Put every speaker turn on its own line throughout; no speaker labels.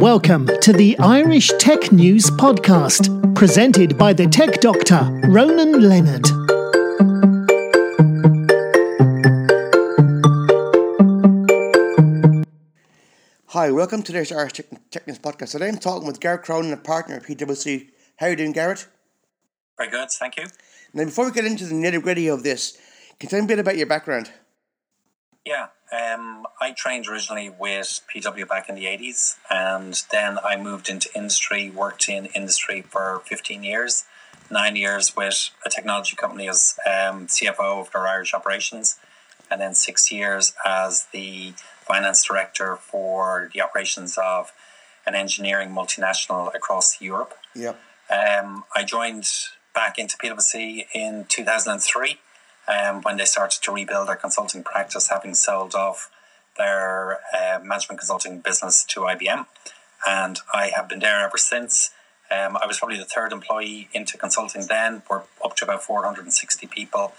Welcome to the Irish Tech News Podcast, presented by the tech doctor, Ronan Leonard.
Hi, welcome to this Irish Tech, Tech News Podcast. Today I'm talking with Garrett Cronin, a partner at PwC. How are you doing, Garrett?
Very good, thank you.
Now, before we get into the nitty gritty of this, can you tell me a bit about your background?
Yeah, um, I trained originally with PW back in the 80s, and then I moved into industry, worked in industry for 15 years, nine years with a technology company as um, CFO of their Irish operations, and then six years as the finance director for the operations of an engineering multinational across Europe.
Yep.
Um, I joined back into PwC in 2003 um, when they started to rebuild their consulting practice, having sold off their uh, management consulting business to IBM. And I have been there ever since. Um, I was probably the third employee into consulting then. We're up to about 460 people.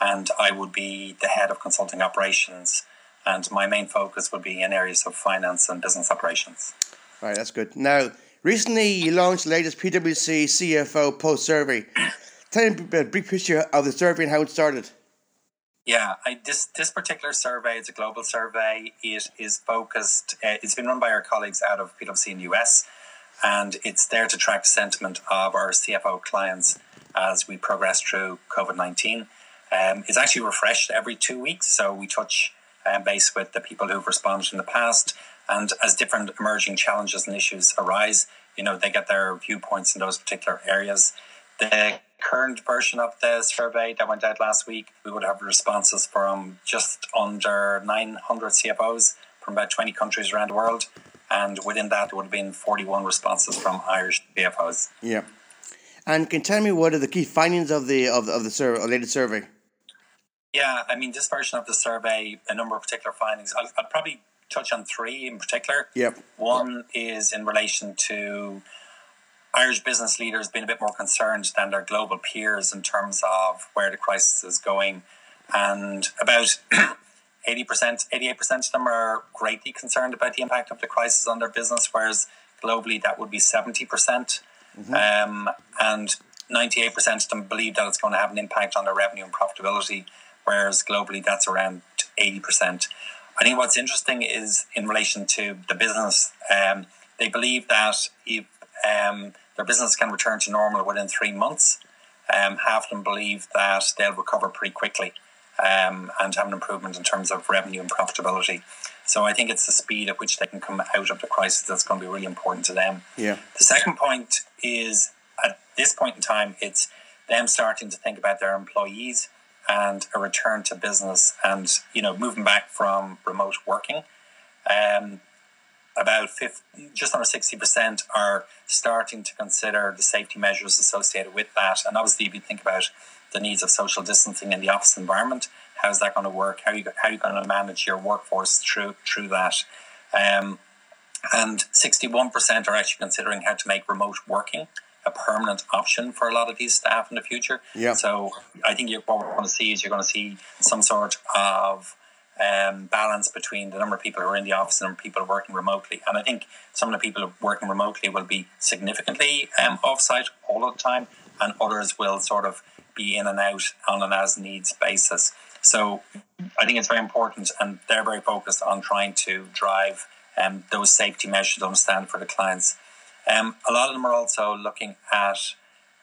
And I would be the head of consulting operations. And my main focus would be in areas of finance and business operations.
Right, that's good. Now, recently you launched the latest PwC CFO Pulse survey. Tell me a brief picture of the survey and how it started.
Yeah, I, this this particular survey is a global survey. It is focused. Uh, it's been run by our colleagues out of PwC in the US, and it's there to track sentiment of our CFO clients as we progress through COVID nineteen. Um, it's actually refreshed every two weeks, so we touch um, base with the people who've responded in the past, and as different emerging challenges and issues arise, you know they get their viewpoints in those particular areas. The current version of the survey that went out last week, we would have responses from just under 900 CFOs from about 20 countries around the world. And within that, there would have been 41 responses from Irish CFOs.
Yeah. And can you tell me what are the key findings of the of the, of the survey, latest survey?
Yeah, I mean, this version of the survey, a number of particular findings. I'll, I'll probably touch on three in particular.
Yep.
One is in relation to Irish business leaders being a bit more concerned than their global peers in terms of where the crisis is going. And about 80%, 88% of them are greatly concerned about the impact of the crisis on their business, whereas globally that would be 70%. percent mm hmm um, and 98% of them believe that it's going to have an impact on their revenue and profitability, whereas globally that's around 80%. I think what's interesting is in relation to the business, um, they believe that if um, their business can return to normal within three months. Um, half of them believe that they'll recover pretty quickly um, and have an improvement in terms of revenue and profitability. So I think it's the speed at which they can come out of the crisis that's going to be really important to them.
Yeah.
The second point is at this point in time, it's them starting to think about their employees and a return to business and you know moving back from remote working. Um, about 50, just under 60% are starting to consider the safety measures associated with that. And obviously, if you think about the needs of social distancing in the office environment, how's that going to work? How are you, how are you going to manage your workforce through, through that? Um, and 61% are actually considering how to make remote working a permanent option for a lot of these staff in the future.
Yeah.
So I think what we're going to see is you're going to see some sort of um, balance between the number of people who are in the office and people working remotely. And I think some of the people working remotely will be significantly um, offsite all of the time, and others will sort of be in and out on an as needs basis. So I think it's very important, and they're very focused on trying to drive um, those safety measures to understand for the clients. Um, a lot of them are also looking at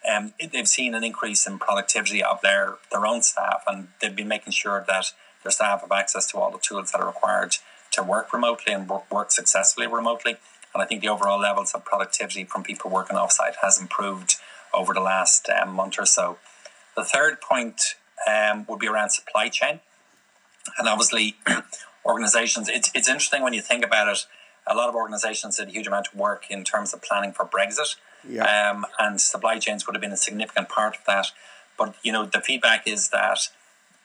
um, they've seen an increase in productivity of their, their own staff, and they've been making sure that their staff have access to all the tools that are required to work remotely and work, work successfully remotely. And I think the overall levels of productivity from people working offsite has improved over the last um, month or so. The third point um, would be around supply chain. And obviously, organizations, it's, it's interesting when you think about it. A lot of organizations did a huge amount of work in terms of planning for Brexit. Yeah. Um, and supply chains would have been a significant part of that. But, you know, the feedback is that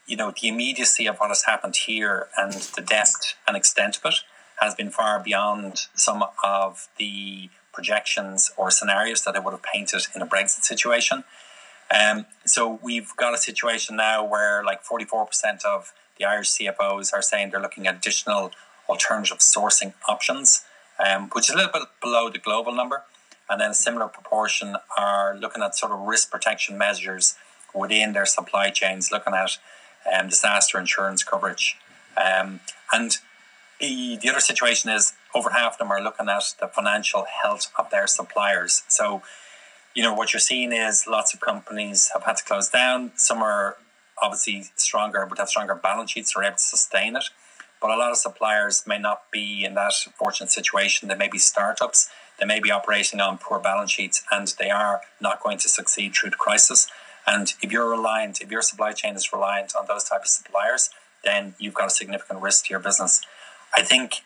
you know, the immediacy of what has happened here and the depth and extent of it has been far beyond some of the projections or scenarios that I would have painted in a Brexit situation. Um, so we've got a situation now where like 44% of the Irish CFOs are saying they're looking at additional alternative sourcing options um, which is a little bit below the global number. And then a similar proportion are looking at sort of risk protection measures within their supply chains, looking at um, disaster insurance coverage. Um, and the, the other situation is over half of them are looking at the financial health of their suppliers. So, you know, what you're seeing is lots of companies have had to close down. Some are obviously stronger, but have stronger balance sheets, are able to sustain it. But a lot of suppliers may not be in that fortunate situation. They may be startups, they may be operating on poor balance sheets, and they are not going to succeed through the crisis. And if you're reliant, if your supply chain is reliant on those type of suppliers, then you've got a significant risk to your business. I think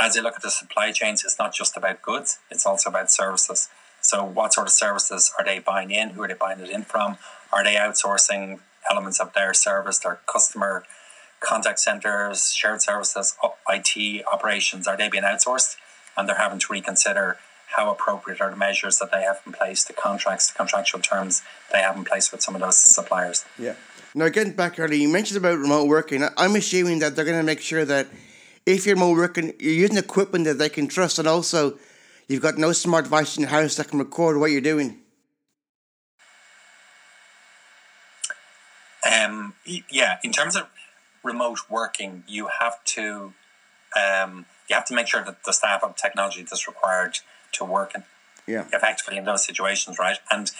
as you look at the supply chains, it's not just about goods, it's also about services. So, what sort of services are they buying in? Who are they buying it in from? Are they outsourcing elements of their service, their customer contact centers, shared services, IT operations? Are they being outsourced? And they're having to reconsider how appropriate are the measures that they have in place, the contracts, the contractual terms they have in place with some of those suppliers.
Yeah. Now, getting back earlier, you mentioned about remote working. I'm assuming that they're going to make sure that if you're remote working, you're using equipment that they can trust, and also you've got no smart device in your house that can record what you're doing.
Um, yeah, in terms of remote working, you have to um, you have to make sure that the staff have technology that's required to work in,
yeah.
effectively in those situations, right? And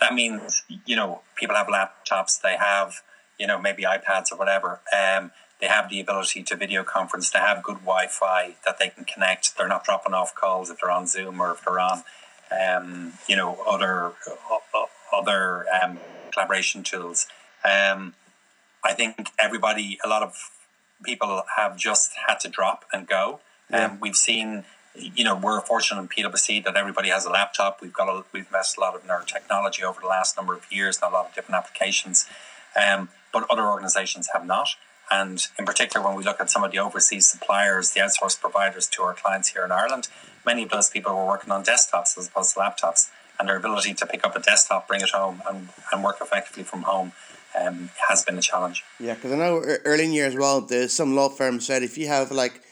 that means you know people have laptops, they have you know maybe iPads or whatever. Um, they have the ability to video conference. They have good Wi-Fi that they can connect. They're not dropping off calls if they're on Zoom or if they're on, um, you know, other other um, collaboration tools. Um, I think everybody, a lot of people have just had to drop and go. Yeah. Um, we've seen, you know, we're fortunate in PwC that everybody has a laptop. We've got a, we've invested a lot in our technology over the last number of years, and a lot of different applications. Um, but other organisations have not. And in particular, when we look at some of the overseas suppliers, the outsourced providers to our clients here in Ireland, many of those people were working on desktops as opposed to laptops. And their ability to pick up a desktop, bring it home, and, and work effectively from home um, has been a challenge.
Yeah, because I know early in year as well, there's some law firms said if you have like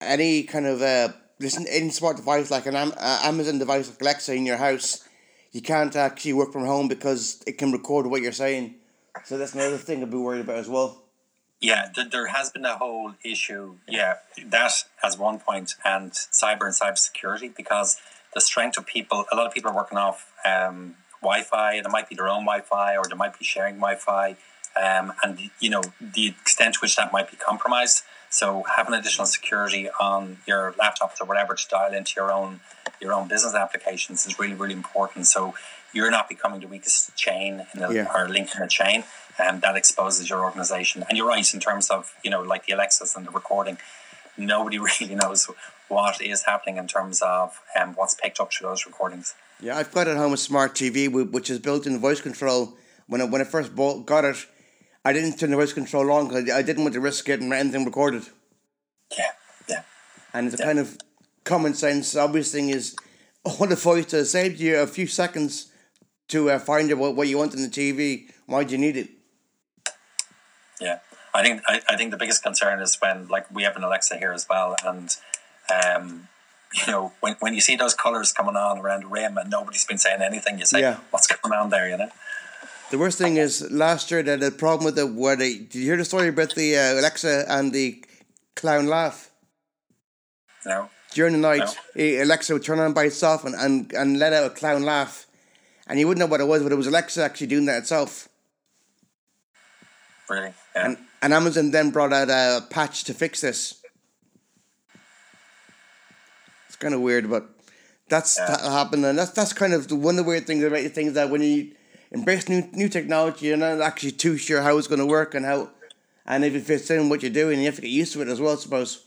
any kind of uh, listen any smart device like an uh, Amazon device like Alexa in your house, you can't actually work from home because it can record what you're saying. So that's another thing to be worried about as well.
Yeah, there has been a whole issue. Yeah, that as one point, and cyber and cybersecurity, because the strength of people, a lot of people are working off um, Wi-Fi. There might be their own Wi-Fi, or they might be sharing Wi-Fi, um, and you know the extent to which that might be compromised. So having additional security on your laptops or whatever to dial into your own your own business applications is really really important. So you're not becoming the weakest chain in the, yeah. or link in the chain and that exposes your organization. And you're right in terms of you know like the Alexas and the recording. Nobody really knows what is happening in terms of um, what's picked up through those recordings.
Yeah, I've got at home a smart TV which is built in voice control. When I, when I first bought, got it, I didn't turn the voice control on because I didn't want to risk getting anything recorded.
Yeah, yeah.
And it's
yeah.
kind of common sense, obvious thing is all the voice to save you a few seconds to uh, find out what, what you want in the TV. Why do you need it?
Yeah, I think I, I think the biggest concern is when like we have an Alexa here as well, and um, you know when, when you see those colors coming on around the rim and nobody's been saying anything, you say, yeah. "What's going on there?" You know.
The worst thing is last year they had a problem with the where they did you hear the story about the uh, Alexa and the clown laugh?
No.
During the night, no. Alexa would turn on by itself and, and, and let out a clown laugh, and you wouldn't know what it was, but it was Alexa actually doing that itself.
Really? Yeah.
And, and Amazon then brought out a patch to fix this. It's kind of weird, but that's yeah. that happened, and that's that's kind of the, one of the weird things about things that when you embrace new new technology, you're not actually too sure how it's going to work and how, and if it fits in what you're doing, you have to get used to it as well, I suppose.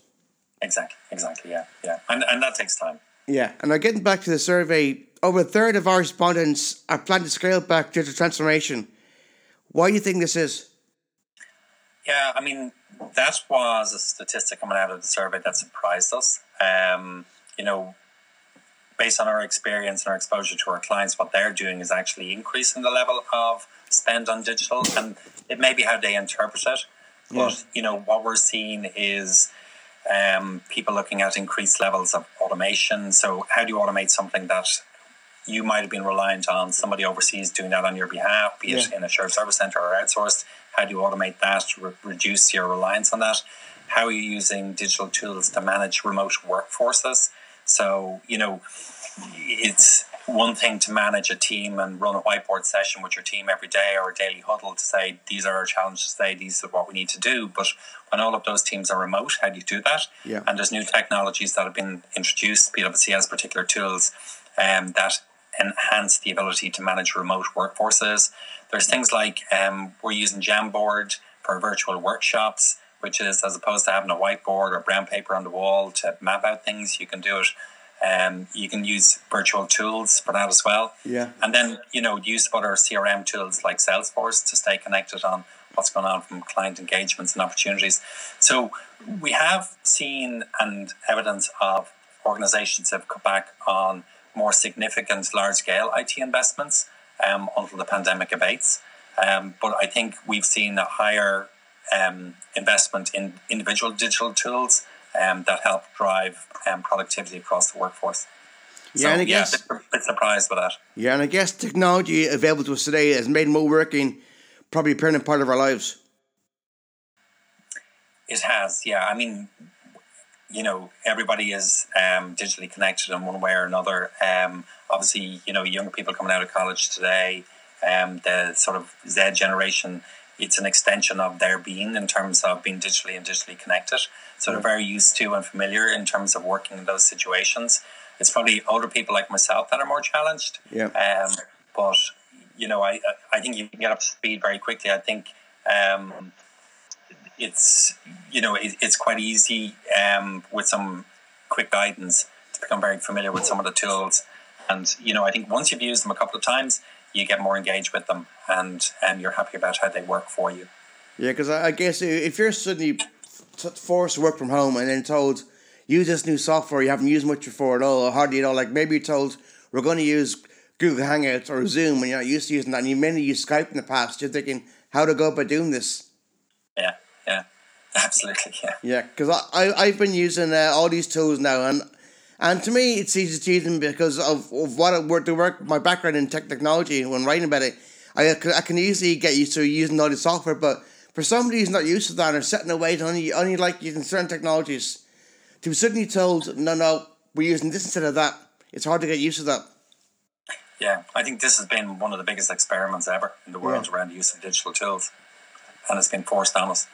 Exactly, exactly, yeah, yeah, and and that takes time.
Yeah, and now getting back to the survey, over a third of our respondents are planning to scale back digital transformation. Why do you think this is?
Yeah, I mean, that was a statistic coming out of the survey that surprised us. Um, you know, based on our experience and our exposure to our clients, what they're doing is actually increasing the level of spend on digital, and it may be how they interpret it. But you know, what we're seeing is Um, people looking at increased levels of automation. So, how do you automate something that you might have been reliant on somebody overseas doing that on your behalf, be it
Yeah.
in a shared service center or outsourced? How do you automate that to re- reduce your reliance on that? How are you using digital tools to manage remote workforces? So, you know, it's one thing to manage a team and run a whiteboard session with your team every day or a daily huddle to say these are our challenges today, these are what we need to do. But when all of those teams are remote, how do you do that?
Yeah.
And there's new technologies that have been introduced. PwC has particular tools um, that enhance the ability to manage remote workforces. There's things like um, we're using Jamboard for virtual workshops, which is as opposed to having a whiteboard or brown paper on the wall to map out things, you can do it. Um, you can use virtual tools for that as well.
Yeah.
And then, you know, use other CRM tools like Salesforce to stay connected on what's going on from client engagements and opportunities. So we have seen and evidence of organizations have cut back on more significant large scale IT investments um, until the pandemic abates. Um, but I think we've seen a higher um, investment in individual digital tools um, that help drive um, productivity across the workforce.
Yeah, and I guess
yeah, a bit, bit surprised with that.
yeah, and I guess technology available to us today has made more working probably a permanent part of our lives.
It has, yeah. I mean, you know, everybody is um, digitally connected in one way or another. Um, obviously, you know, younger people coming out of college today, um, the sort of Z generation, it's an extension of their being in terms of being digitally and digitally connected. So they're very used to and familiar in terms of working in those situations. It's probably older people like myself that are more challenged.
Yeah.
Um, but you know, I I think you can get up to speed very quickly. I think um, it's you know it, it's quite easy um, with some quick guidance to become very familiar with some of the tools. And you know, I think once you've used them a couple of times, you get more engaged with them, and and you're happy about how they work for you.
Yeah, because I guess if you're suddenly forced to work from home and then told use this new software you haven't used much before at all, or hardly at all, like maybe you're told we're going to use Google Hangouts or Zoom and you're not used to using that, and you mainly used Skype in the past, you're thinking how to go about doing this.
Yeah, yeah, absolutely, yeah.
Yeah, because I, I I've been using uh, all these tools now, and and to me it's easy to use them because of, of what I work the work my background in tech technology when writing about it. I can, I can easily get used to using all the software, but for somebody who's not used to that or setting away to only only like using certain technologies, to be suddenly told no no we're using this instead of that, it's hard to get used to that.
Yeah, I think this has been one of the biggest experiments ever in the world around the use of digital tools, and it's been forced on us.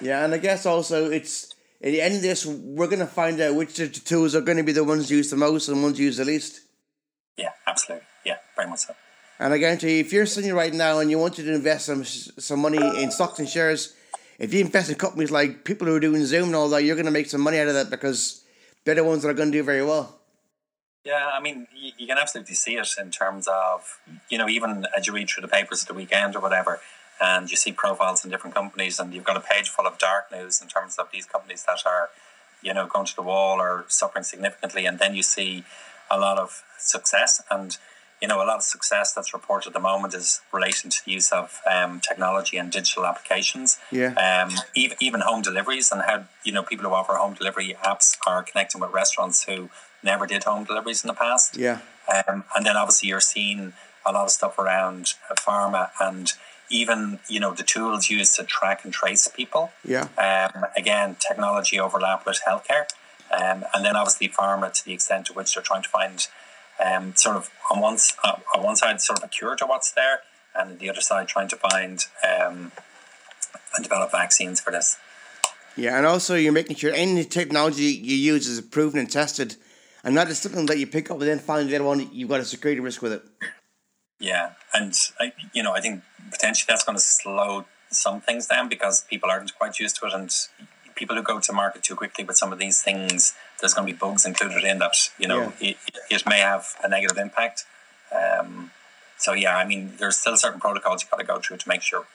Yeah, and I guess also it's at the end of this we're gonna find out which of the tools are going to be the ones used the most and ones used the least.
Yeah, absolutely. Yeah, very much so.
And I guarantee you, if you're sitting right now and you wanted to invest some some money in stocks and shares, if you invest in companies like people who are doing Zoom and all that, you're going to make some money out of that because they're the ones that are going to do very well.
Yeah, I mean, you, you can absolutely see it in terms of, you know, even as you read through the papers at the weekend or whatever, and you see profiles in different companies, and you've got a page full of dark news in terms of these companies that are, you know, going to the wall or suffering significantly, and then you see a lot of success. And, you know, a lot of success that's reported at the moment is relating to the use of um, technology and digital applications.
Yeah.
Um, even, even home deliveries and how, you know, people who offer home delivery apps are connecting with restaurants who never did home deliveries in the past.
Yeah.
Um, and then obviously you're seeing a lot of stuff around pharma and even you know the tools used to track and trace people.
Yeah.
Um, again, technology overlap with healthcare, um, and then obviously pharma to the extent to which they're trying to find um, sort of on one uh, on one side sort of a cure to what's there, and on the other side trying to find um, and develop vaccines for this.
Yeah, and also you're making sure any technology you use is proven and tested, and not just something that you pick up and then find later on you've got a security risk with it.
Yeah, and I, you know, I think potentially that's going to slow some things down because people aren't quite used to it, and people who go to market too quickly with some of these things, there's going to be bugs included in that. You know, it, it may have a negative impact. Um, so yeah, I mean, there's still certain protocols you've got to go through to make sure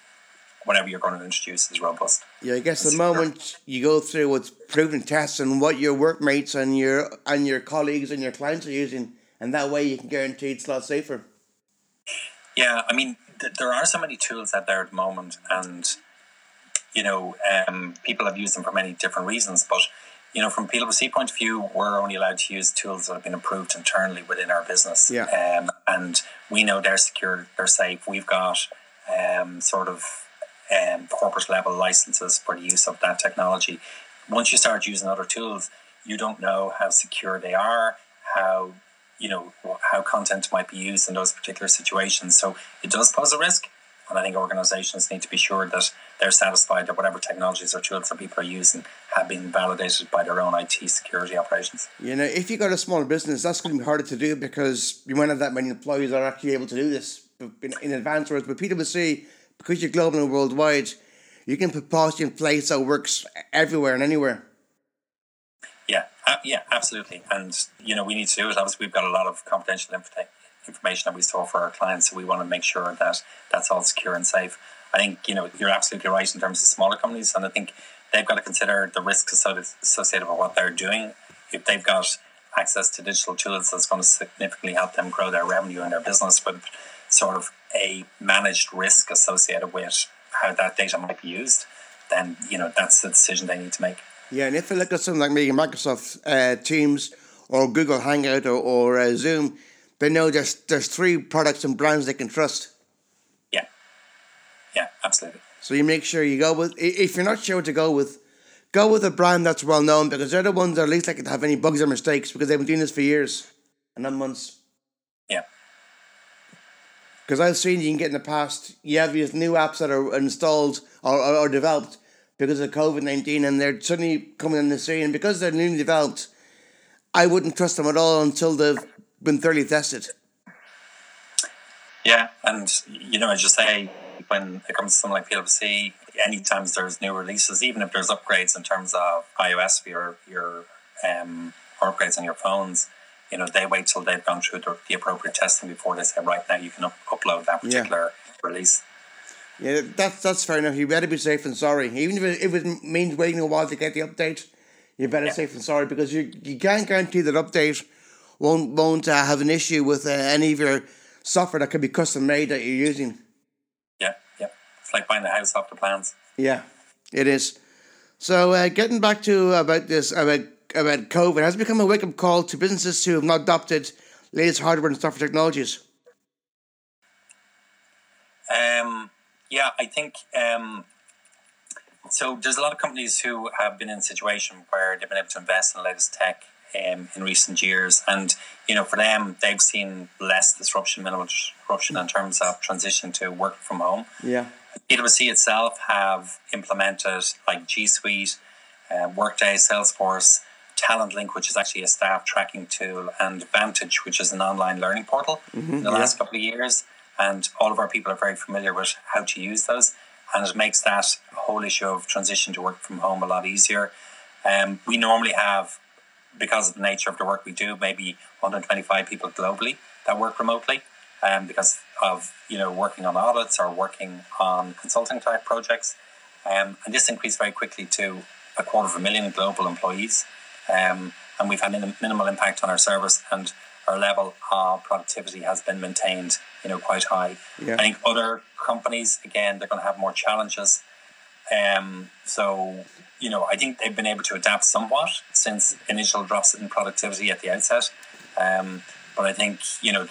whatever you're going to introduce is robust.
Yeah, I guess the moment you go through what's proven tests and what your workmates and your and your colleagues and your clients are using, and that way you can guarantee it's a lot safer.
Yeah, I mean, th- there are so many tools out there at the moment, and you know, um, people have used them for many different reasons. But you know, from PwC point of view, we're only allowed to use tools that have been approved internally within our business.
Yeah.
Um, and we know they're secure, they're safe. We've got um, sort of um, corporate level licenses for the use of that technology. Once you start using other tools, you don't know how secure they are, how you know how content might be used in those particular situations. So it does pose a risk, and I think organisations need to be sure that they're satisfied that whatever technologies or tools that people are using have been validated by their own IT security operations.
You know, if you've got a small business, that's going to be harder to do because you might have that many employees that are actually able to do this in, advance. Whereas with PwC, because you're global and worldwide, you can put policy in place that works everywhere and anywhere.
Yeah, uh, yeah, absolutely. And you know, we need to do it. Obviously, we've got a lot of confidential information that we store for our clients, so we want to make sure that that's all secure and safe. I think you know you're absolutely right in terms of smaller companies, and I think they've got to consider the risks associated with what they're doing. If they've got access to digital tools, that's going to significantly help them grow their revenue and their business with sort of a managed risk associated with how that data might be used. Then you know that's the decision they need to make.
Yeah, and if you look at something like maybe Microsoft uh, Teams or Google Hangout or, or uh, Zoom, they know there's there's three products and brands they can trust.
Yeah, yeah, absolutely.
So you make sure you go with if you're not sure what to go with, go with a brand that's well known because they're the ones that are least likely to have any bugs or mistakes because they've been doing this for years and not months.
Yeah.
Because I've seen you can get in the past, you have these new apps that are installed or, or, or developed because of COVID 19 and they're suddenly coming in the scene. and because they're newly developed, I wouldn't trust them at all until they've been thoroughly tested.
Yeah, and you know, as you say, when it comes to something like PwC, anytime there's new releases, even if there's upgrades in terms of iOS for your your um, upgrades on your phones, you know, they wait till they've gone through the, the appropriate testing before they say, right now, you can up- upload that particular yeah. release.
Yeah, that's that's fair enough. You better be safe than sorry. Even if it, if it means waiting a while to get the update, you're better yeah. safe than sorry because you you can't guarantee that update won't won't uh, have an issue with uh, any of your software that could be custom made that you're using.
Yeah, yeah, it's like buying a house off the plans.
Yeah, it is. So uh, getting back to about this about about COVID has become a wake up call to businesses who have not adopted latest hardware and software technologies.
Um yeah, I think um, so. There's a lot of companies who have been in a situation where they've been able to invest in the latest tech um, in recent years, and you know, for them, they've seen less disruption, minimal disruption in terms of transition to work from home.
Yeah,
PwC itself have implemented like G Suite, uh, Workday, Salesforce. Talent Link, which is actually a staff tracking tool, and Vantage, which is an online learning portal mm-hmm, in the yeah. last couple of years and all of our people are very familiar with how to use those, and it makes that whole issue of transition to work from home a lot easier. Um, we normally have, because of the nature of the work we do, maybe 125 people globally that work remotely, um, because of you know working on audits or working on consulting type projects, um, and this increased very quickly to a quarter of a million global employees, um, and we've had minimal impact on our service and our level of productivity has been maintained, you know, quite high. Yeah. I think other companies, again, they're going to have more challenges. Um, so, you know, I think they've been able to adapt somewhat since initial drops in productivity at the outset. Um, but I think, you know,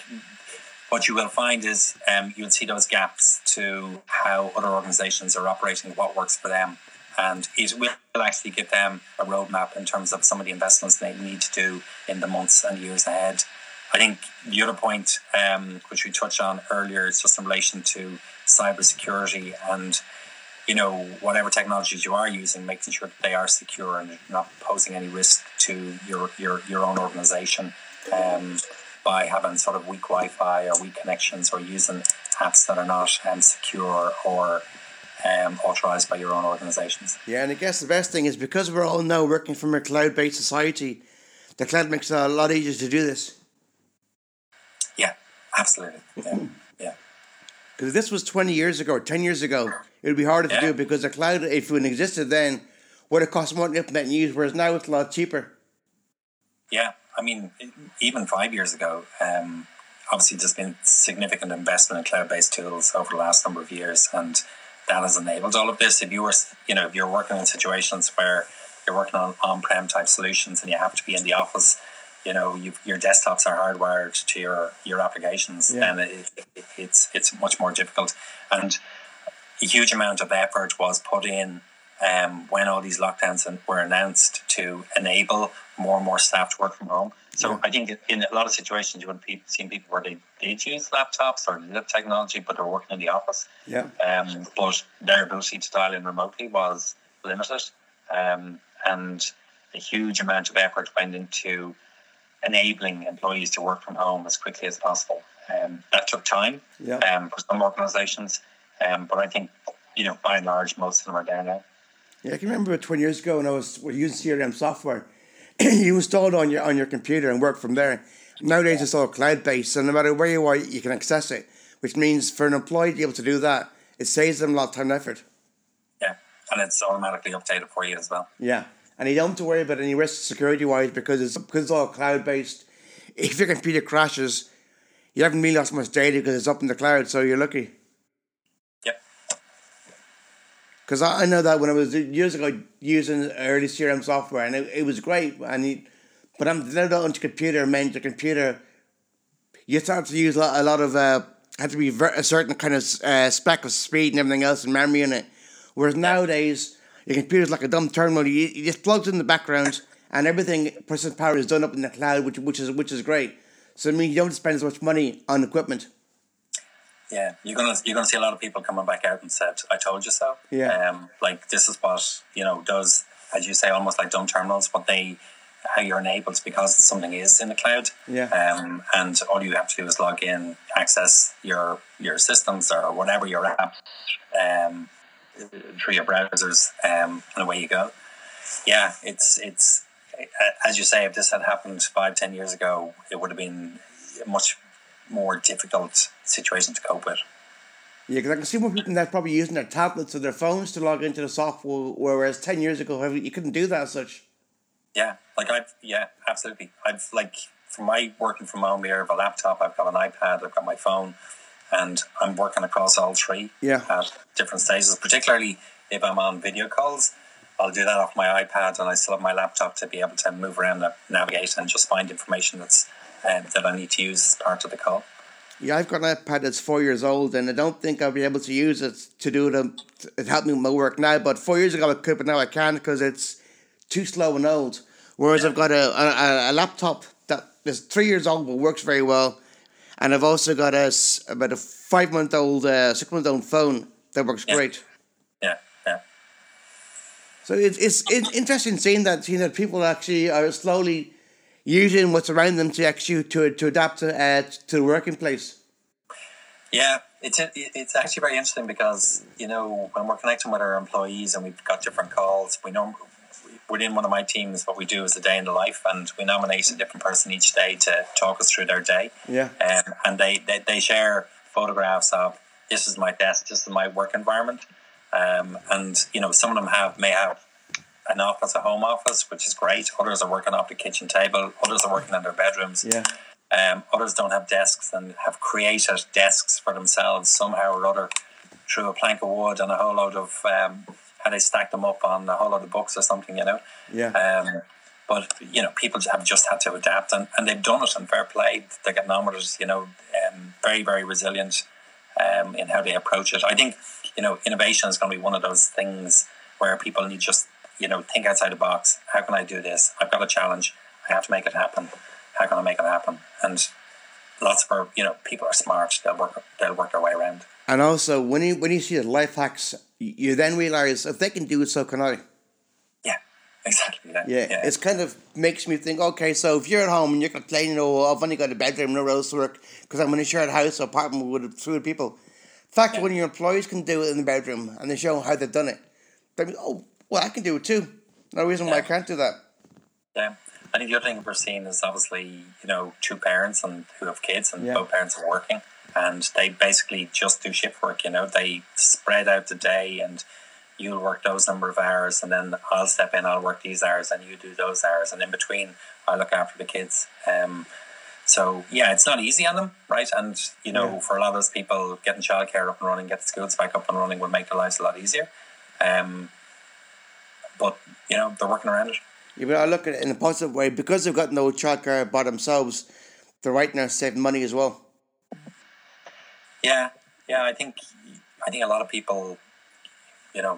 what you will find is um, you'll see those gaps to how other organizations are operating, what works for them. And it will actually give them a roadmap in terms of some of the investments they need to do in the months and years ahead. I think the other point, um, which we touched on earlier, is just in relation to cybersecurity and you know whatever technologies you are using, making sure that they are secure and not posing any risk to your your, your own organization um, by having sort of weak Wi-Fi or weak connections or using apps that are not um, secure or um, authorized by your own organizations.
Yeah, and I guess the best thing is because we're all now working from a cloud-based society, the cloud makes it a lot easier to do this.
Absolutely. Yeah. Yeah.
Because this was 20 years ago or 10 years ago, it would be harder yeah. to do because the cloud, if it existed then, would have cost more to implement and use, whereas now it's a lot cheaper.
Yeah. I mean, even five years ago, um, obviously there's been significant investment in cloud based tools over the last number of years. And that has enabled all of this. If you were, you know, if you're working in situations where you're working on on-prem type solutions and you have to be in the office, you know, your desktops are hardwired to your your applications, yeah. and it, it, it's it's much more difficult. And a huge amount of effort was put in um, when all these lockdowns were announced to enable more and more staff to work from home. So yeah. I think in a lot of situations you would have seen people where they did use laptops or did technology, but they're working in the office.
Yeah.
Um, but their ability to dial in remotely was limited, um, and a huge amount of effort went into enabling employees to work from home as quickly as possible. Um, that took time
yeah.
um, for some organisations, um, but I think you know by and large most of them are there now.
Yeah, I can remember 20 years ago when I was using CRM software. you installed it on your on your computer and worked from there. Nowadays, it's all cloud based, so no matter where you are, you can access it. Which means for an employee to be able to do that, it saves them a lot of time and effort.
Yeah, and it's automatically updated for you as well.
Yeah, and you don't have to worry about any risks security wise because it's because it's all cloud based. If your computer crashes, you haven't really lost much data because it's up in the cloud, so you're lucky. Yep. Because I, I know that when I was years ago using early CRM software, and it, it was great. And you, but I'm now on your computer meant your computer. You start to use a lot, a lot of uh, had to be a certain kind of uh, spec of speed and everything else and memory in it. Whereas nowadays your computer's like a dumb terminal. You, you just plugs in the background and everything processing power is done up in the cloud, which which is which is great. So I mean, you don't spend as much money on equipment.
Yeah, you're gonna you're gonna see a lot of people coming back out and said, "I told you so."
Yeah.
Um, like this is what you know does, as you say, almost like dumb terminals, but they how you're enabled because something is in the cloud.
Yeah.
Um, and all you have to do is log in, access your your systems or whatever your app, um, through your browsers, um, and away you go. Yeah, it's it's as you say, if this had happened five ten years ago, it would have been a much more difficult situation to cope with.
Yeah, because I can see more people now probably using their tablets or their phones to log into the software, whereas ten years ago you couldn't do that as such.
Yeah, like I've yeah, absolutely. I've like from my working from home here, I have a laptop, I've got an iPad, I've got my phone, and I'm working across all three.
Yeah.
At different stages, particularly if I'm on video calls. I'll do that off my iPad, and I still have my laptop to be able to move around, and navigate, and just find information that's um, that I need to use as part of the call.
Yeah, I've got an iPad that's four years old, and I don't think I'll be able to use it to do the it help me with my work now. But four years ago I could, but now I can't because it's too slow and old. Whereas yeah. I've got a, a, a laptop that is three years old but works very well, and I've also got a about a five month old, uh, six month old phone that works
yeah.
great.
Yeah, yeah.
So it's, it's it's interesting seeing that seeing that people actually are slowly using what's around them to actually to to adapt to uh, to the working place.
Yeah, it's it's actually very interesting because you know when we're connecting with our employees and we've got different calls, we know within one of my teams what we do is a day in the life, and we nominate a different person each day to talk us through their day.
Yeah,
um, and they, they they share photographs of this is my desk, this is my work environment, um, and you know some of them have may have an office, a home office, which is great. Others are working off the kitchen table. Others are working in their bedrooms.
Yeah.
Um, others don't have desks and have created desks for themselves somehow or other through a plank of wood and a whole load of um, how they stack them up on a whole load of books or something, you know.
Yeah.
Um, but you know, people have just had to adapt, and, and they've done it. And fair play, they're getting on with it. You know, um, very very resilient um, in how they approach it. I think you know, innovation is going to be one of those things where people need just you know, think outside the box. How can I do this? I've got a challenge. I have to make it happen. How can I make it happen? And lots of our, you know, people are smart. They'll work. They'll work their way around.
And also, when you when you see the life hacks, you then realize if they can do it, so can I.
Yeah, exactly.
Yeah, yeah. yeah. it's kind of makes me think. Okay, so if you're at home and you're complaining, oh, I've only got a bedroom, no roads to work because I'm in a shared house or apartment with three people. Fact yeah. when your employees can do it in the bedroom and they show how they've done it, they mean, oh, well, I can do it too. No reason yeah. why I can't do that.
Yeah. I think the other thing we're seeing is obviously, you know, two parents and who have kids and
yeah.
both parents are working and they basically just do shift work, you know, they spread out the day and you'll work those number of hours and then I'll step in, I'll work these hours and you do those hours and in between I look after the kids. Um, so yeah, it's not easy on them, right? And you know,
Yeah.
for a lot of those people, getting childcare up and running, get the schools back up and running, will make their lives a lot easier. Um, but you know, they're working around it.
Yeah, but I look at it in a positive way because they've got no childcare by themselves. They're right now saving money as well.
Yeah, yeah. I think I think a lot of people, you know,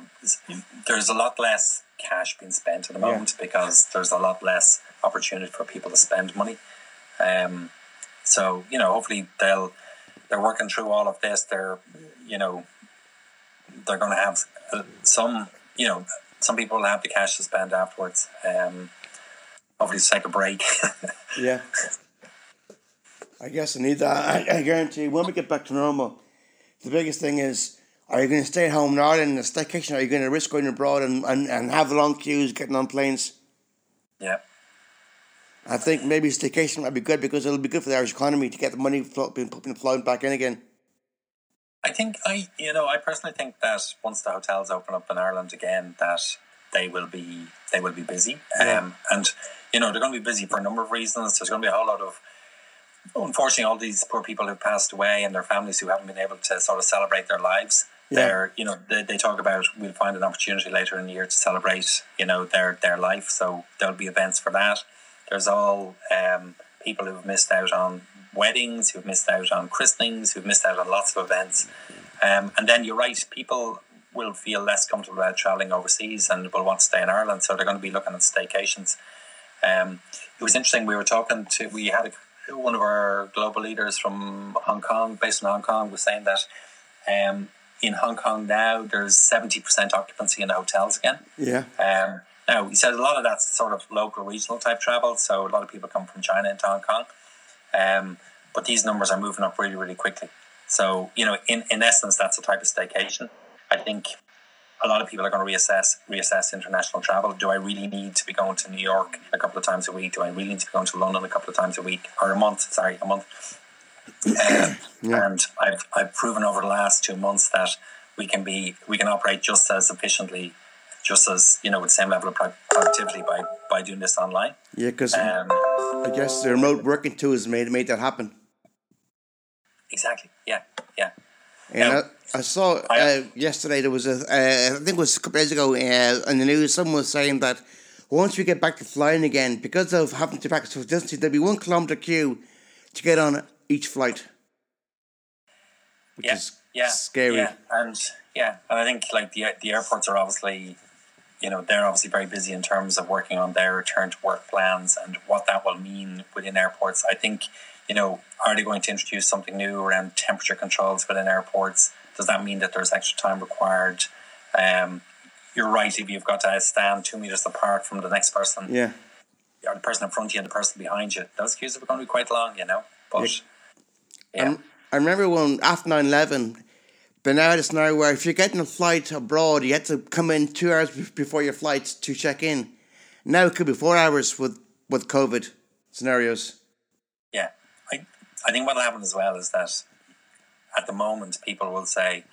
there's a lot less cash being spent at the
Yeah.
moment because there's a lot less opportunity for people to spend money. Um, so you know, hopefully they'll they're working through all of this. They're you know they're going to have uh, some you know some people will have the cash to spend afterwards. Um, hopefully, take a break.
Yeah. I guess I need that. I, I guarantee when we get back to normal, the biggest thing is are you going to stay at home in Ireland in a staycation? Are you going to risk going abroad and, and, and have long queues getting on planes?
yeah.
I think maybe staycation might be good because it'll be good for the Irish economy to get the money being put- being flowing back in again.
I think I, you know, I personally think that once the hotels open up in Ireland again, that they will be they will be busy,
Yeah.
um, and you know they're going to be busy for a number of reasons. There's going to be a whole lot of, unfortunately, all these poor people who've passed away and their families who haven't been able to sort of celebrate their lives.
Yeah.
They're, you know, they, they talk about we'll find an opportunity later in the year to celebrate, you know, their their life. So there'll be events for that. There's all um, people who've missed out on weddings, who've missed out on christenings, who've missed out on lots of events. Um, and then you're right, people will feel less comfortable about travelling overseas and will want to stay in Ireland, so they're going to be looking at staycations. Um, it was interesting. We were talking to we had a, one of our global leaders from Hong Kong, based in Hong Kong, was saying that um, in Hong Kong now there's seventy percent occupancy in the hotels again.
Yeah.
Um, now, he said a lot of that's sort of local, regional type travel. So a lot of people come from China into Hong Kong. Um, but these numbers are moving up really, really quickly. So, you know, in, in essence, that's a type of staycation. I think a lot of people are going to reassess reassess international travel. Do I really need to be going to New York a couple of times a week? Do I really need to be going to London a couple of times a week or a month? Sorry, a month. Um, And I've I've proven over the last two months that we can be we can operate just as efficiently, just as you know, with the same level of productivity by by doing this online.
Yeah, because
Um,
I guess the remote working tools made made that happen.
exactly. Yeah. Yeah.
And. I, I saw uh, yesterday there was a uh, I think it was a couple days ago uh, in the news someone was saying that once we get back to flying again, because of having to practice social distancing, there'll be one kilometer queue to get on each flight, which
yeah,
is
yeah,
scary.
Yeah, and yeah, and I think like the the airports are obviously, you know, they're obviously very busy in terms of working on their return to work plans and what that will mean within airports. I think, you know, are they going to introduce something new around temperature controls within airports? Does that mean that there's extra time required? Um, you're right. If you've got to stand two meters apart from the next person,
Yeah,
or the person in front of you and the person behind you, those queues are going to be quite long, you know. But yeah,
Um, I remember when after 9-11, but now it's now where if you're getting a flight abroad, you have to come in two hours before your flight to check in. Now it could be four hours with with COVID scenarios.
I think what'll happen as well is that at the moment people will say,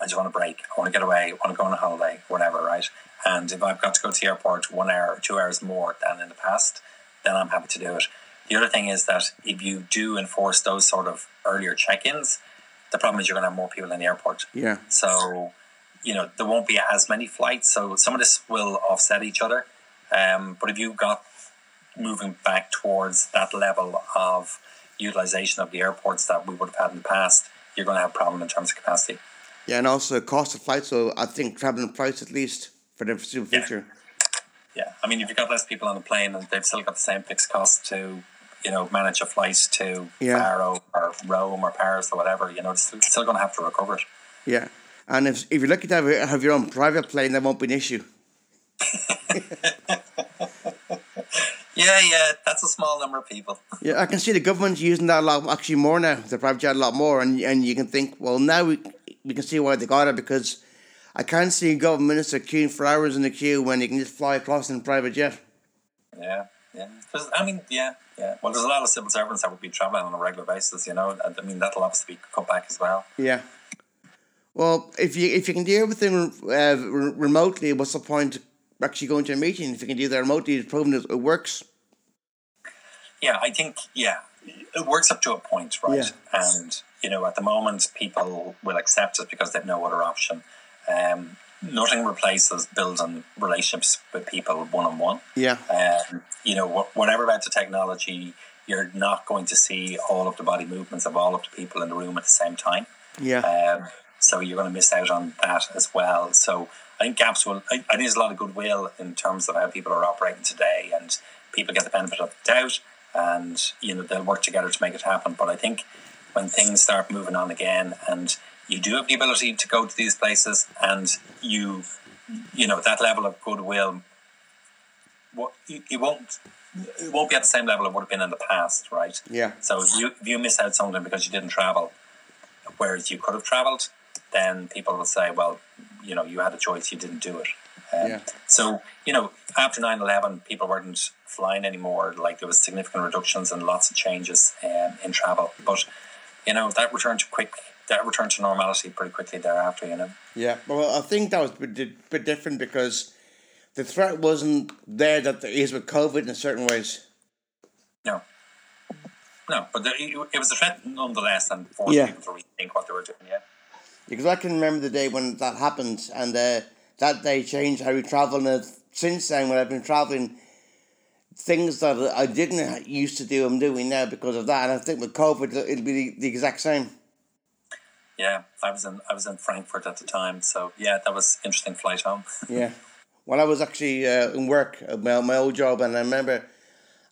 "I just want a break. I want to get away. I want to go on a holiday, whatever." Right? And if I've got to go to the airport one hour or two hours more than in the past, then I'm happy to do it. The other thing is that if you do enforce those sort of earlier check-ins, the problem is you're going to have more people in the airport.
Yeah.
So, you know, there won't be as many flights. So some of this will offset each other. Um, but if you got moving back towards that level of utilization of the airports that we would have had in the past, you're going to have a problem in terms of capacity.
Yeah, and also cost of flight. So I think traveling price at least for the foreseeable
Yeah.
future.
Yeah, I mean, if you've got less people on the plane and they've still got the same fixed cost to, you know, manage a flight to
Yeah.
Barrow or Rome or Paris or whatever, you know, it's still, still going to have to recover it.
Yeah, and if if you're lucky to have, have your own private plane, that won't be an issue.
Yeah, yeah, that's a small number of people.
Yeah, I can see the government's using that a lot, actually more now. The private jet a lot more, and and you can think, well, now we we can see why they got it because I can't see a government minister queuing for hours in the queue when you can just fly across in a private jet.
Yeah, yeah. 'Cause, I mean, yeah, yeah. Well, there's a lot of civil servants that would be traveling on a regular basis, you know. and I mean, that'll obviously be cut back as well.
Yeah. Well, if you if you can do everything uh, re- remotely, what's the point actually going to a meeting? If you can do that remotely, it's proven it, it works.
Yeah, I think yeah, it works up to a point, right? Yeah. And you know, at the moment, people will accept it because they've no other option. Um, nothing replaces building relationships with people one on one.
Yeah.
Um, you know, whatever about the technology, you're not going to see all of the body movements of all of the people in the room at the same time.
Yeah.
Um, so you're going to miss out on that as well. So I think gaps will. I, I think there's a lot of goodwill in terms of how people are operating today, and people get the benefit of the doubt, and you know they'll work together to make it happen. But I think when things start moving on again, and you do have the ability to go to these places, and you, you know, that level of goodwill, what it won't. It won't be at the same level it would have been in the past, right?
Yeah.
So if you if you miss out something because you didn't travel, whereas you could have travelled, then people will say, well, you know, you had a choice, you didn't do it. Um, yeah. So, you know, after 9 11, people weren't flying anymore. Like there was significant reductions and lots of changes um, in travel. But, you know, that returned to quick, that returned to normality pretty quickly thereafter, you know.
Yeah. Well, I think that was a bit, different because the threat wasn't there that there is with COVID in certain ways.
No. No, but there, it was a threat nonetheless and forced yeah. people to rethink what they were doing, yeah.
Because I can remember the day when that happened and uh, that day changed how we travel. And since then, when I've been traveling, things that I didn't used to do, I'm doing now because of that. And I think with COVID, it'll be the, the exact same.
Yeah, I was in I was in Frankfurt at the time, so yeah, that was interesting flight home.
yeah, well, I was actually uh, in work, uh, my my old job, and I remember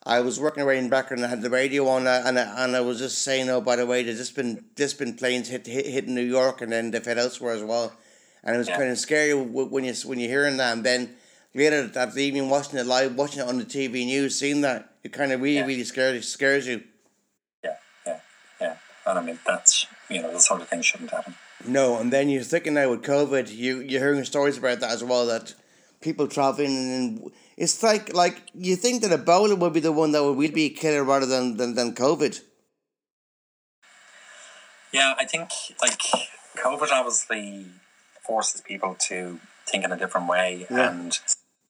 I was working away in the background. I had the radio on, uh, and I, and I was just saying, "Oh, by the way, there's just been just been planes hit hit, hit New York, and then they've hit elsewhere as well." And it was yeah. kind of scary when you when you're hearing that, and then later that evening watching it live, watching it on the TV news, seeing that, it kind of really yeah. really scares scares you.
Yeah, yeah, yeah. And I mean, that's you know, the sort of thing shouldn't happen.
No, and then you're thinking now with COVID, you you're hearing stories about that as well that people traveling and it's like like you think that Ebola would be the one that would really be a killer rather than, than, than COVID.
Yeah, I think like COVID obviously forces people to think in a different way, yeah. and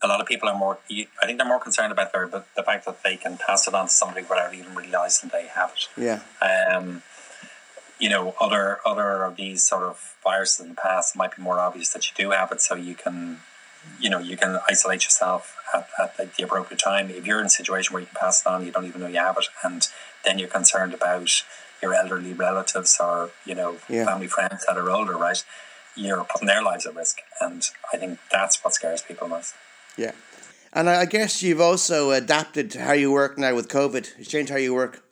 a lot of people are more. I think they're more concerned about their but the fact that they can pass it on to somebody without even realizing they have it.
Yeah.
Um, you know, other other of these sort of viruses in the past, it might be more obvious that you do have it, so you can you know, you can isolate yourself at, at like the appropriate time. If you're in a situation where you can pass it on, you don't even know you have it, and then you're concerned about your elderly relatives or you know yeah. family friends that are older, right? You're putting their lives at risk, and I think that's what scares people most.
Yeah, and I guess you've also adapted to how you work now with COVID. It's changed how you work.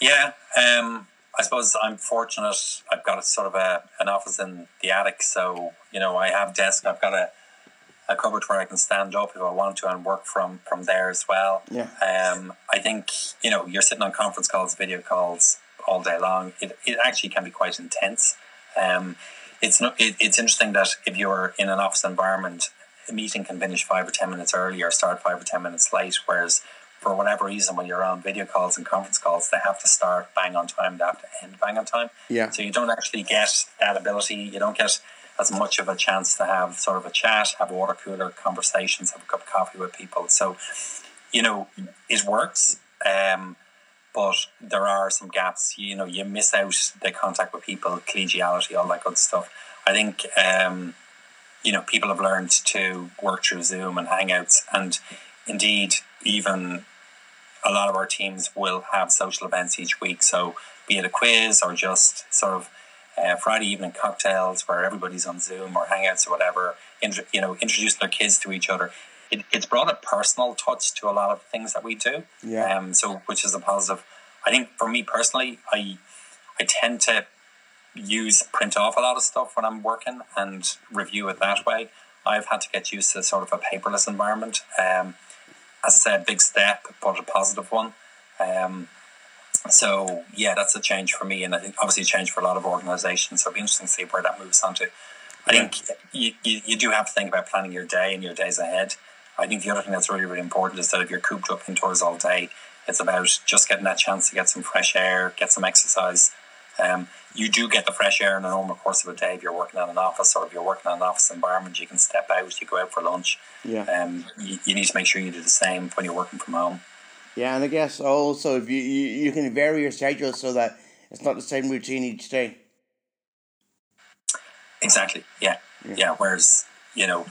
Yeah, um, I suppose I'm fortunate. I've got a sort of a an office in the attic, so you know I have desk. I've got a a cupboard where I can stand up if I want to and work from from there as well.
Yeah.
Um, I think you know you're sitting on conference calls, video calls all day long. It it actually can be quite intense. Um, it's not. It, it's interesting that if you're in an office environment, a meeting can finish five or ten minutes early or start five or ten minutes late, whereas for whatever reason, when you're on video calls and conference calls, they have to start bang on time, they have to end bang on time.
Yeah.
So you don't actually get that ability. You don't get as much of a chance to have sort of a chat, have water cooler conversations, have a cup of coffee with people. So, you know, it works. Um, but there are some gaps. You know, you miss out the contact with people, collegiality, all that good stuff. I think, um, you know, people have learned to work through Zoom and Hangouts, and indeed, even a lot of our teams will have social events each week. So be it a quiz or just sort of uh, Friday evening cocktails where everybody's on Zoom or Hangouts or whatever, int- you know, introduce their kids to each other. It, it's brought a personal touch to a lot of things that we do.
Yeah.
Um, so which is a positive. I think for me personally, I I tend to use print off a lot of stuff when I'm working and review it that way. I've had to get used to sort of a paperless environment. Um, as I said, big step, but a positive one. Um, so yeah, that's a change for me, and I think obviously a change for a lot of organisations. So it'll be interesting to see where that moves on to. I yeah. think you, you, you do have to think about planning your day and your days ahead. I think the other thing that's really, really important is that if you're cooped up indoors all day, it's about just getting that chance to get some fresh air, get some exercise. Um, you do get the fresh air in a normal course of a day if you're working in an office or if you're working in an office environment you can step out you go out for lunch
yeah
um, you, you need to make sure you do the same when you're working from home
Yeah, and I guess also if you, you, you can vary your schedule so that it's not the same routine each day.
Exactly. Yeah. Yeah. yeah. Whereas, you know,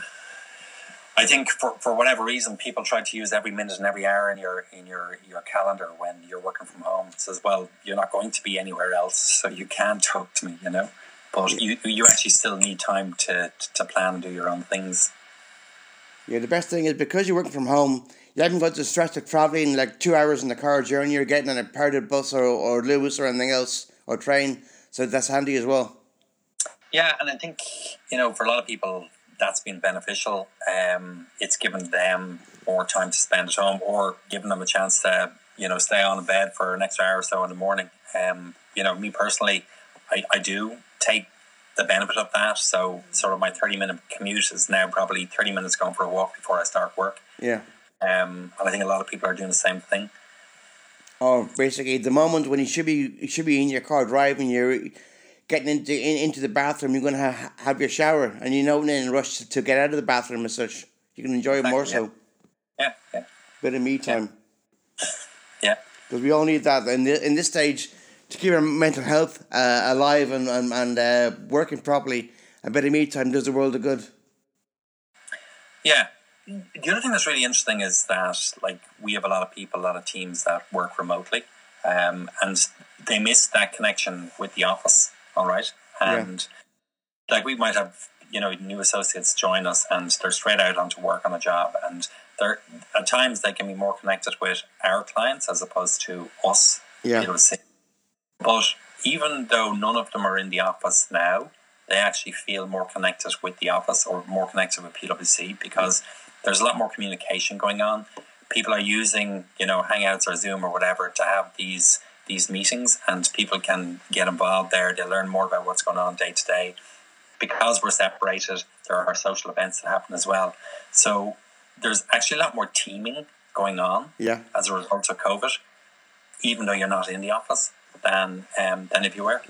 I think for, for whatever reason, people try to use every minute and every hour in your in your, your calendar when you're working from home. It says, well, you're not going to be anywhere else, so you can't talk to me, you know. But you you actually still need time to, to plan and do your own things.
Yeah, the best thing is because you're working from home, you haven't got the stress of traveling like two hours in the car journey. You're getting on a parted bus or, or Luas or anything else or train, so that's handy as well.
Yeah, and I think you know for a lot of people that's been beneficial. Um, it's given them more time to spend at home, or given them a chance to you know stay on in bed for an extra hour or so in the morning. Um, you know, me personally, I, I do take the benefit of that. So sort of my thirty minute commute is now probably thirty minutes going for a walk before I start work.
Yeah.
Um, and I think a lot of people are doing the same thing.
Oh, basically, the moment when you should be you should be in your car driving, you're getting into in, into the bathroom, you're going to have, have your shower, and you know, in a rush to get out of the bathroom as such. You can enjoy it more
yeah.
so.
Yeah, yeah.
Bit of me time.
Yeah.
Because we all need that in, the, in this stage to keep our mental health uh, alive and, and, and uh, working properly. A bit of me time does the world a good.
Yeah. The other thing that's really interesting is that, like, we have a lot of people, a lot of teams that work remotely, um, and they miss that connection with the office all right. And yeah. like we might have, you know, new associates join us and they're straight out onto work on a job and they're at times they can be more connected with our clients as opposed to us.
Yeah.
But even though none of them are in the office now, they actually feel more connected with the office or more connected with PwC because there's a lot more communication going on. People are using, you know, Hangouts or Zoom or whatever to have these these meetings and people can get involved there. They learn more about what's going on day to day. Because we're separated, there are social events that happen as well. So there's actually a lot more teaming going on
yeah.
as a result of COVID, even though you're not in the office, than, um, than if you were.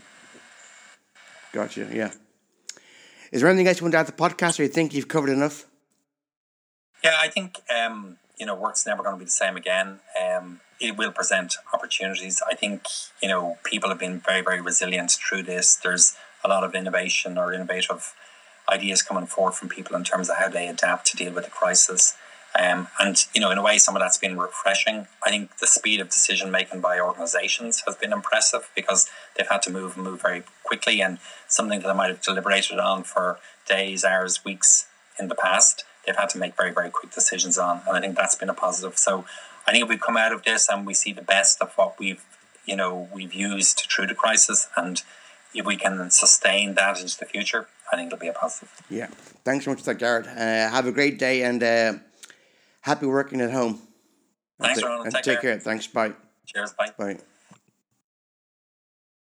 Gotcha, yeah. Is there anything else you want to add to the podcast or you think you've covered enough?
Yeah, I think um, you know work's never going to be the same again. Um, it will present opportunities. I think you know people have been very very resilient through this. There's a lot of innovation or innovative ideas coming forward from people in terms of how they adapt to deal with the crisis. Um, and you know, in a way, some of that's been refreshing. I think the speed of decision making by organisations has been impressive because they've had to move and move very quickly, and something that they might have deliberated on for days, hours, weeks in the past, they've had to make very very quick decisions on, and I think that's been a positive. So I think if we come out of this and we see the best of what we've, you know, we've used through the crisis, and if we can sustain that into the future, I think it'll be a positive.
Yeah. Thanks so much for that, Garrett. Uh, have a great day and uh, happy working at home.
Thanks, Ronan.
Take, take care. care. Thanks. Bye.
Cheers. Bye.
Bye.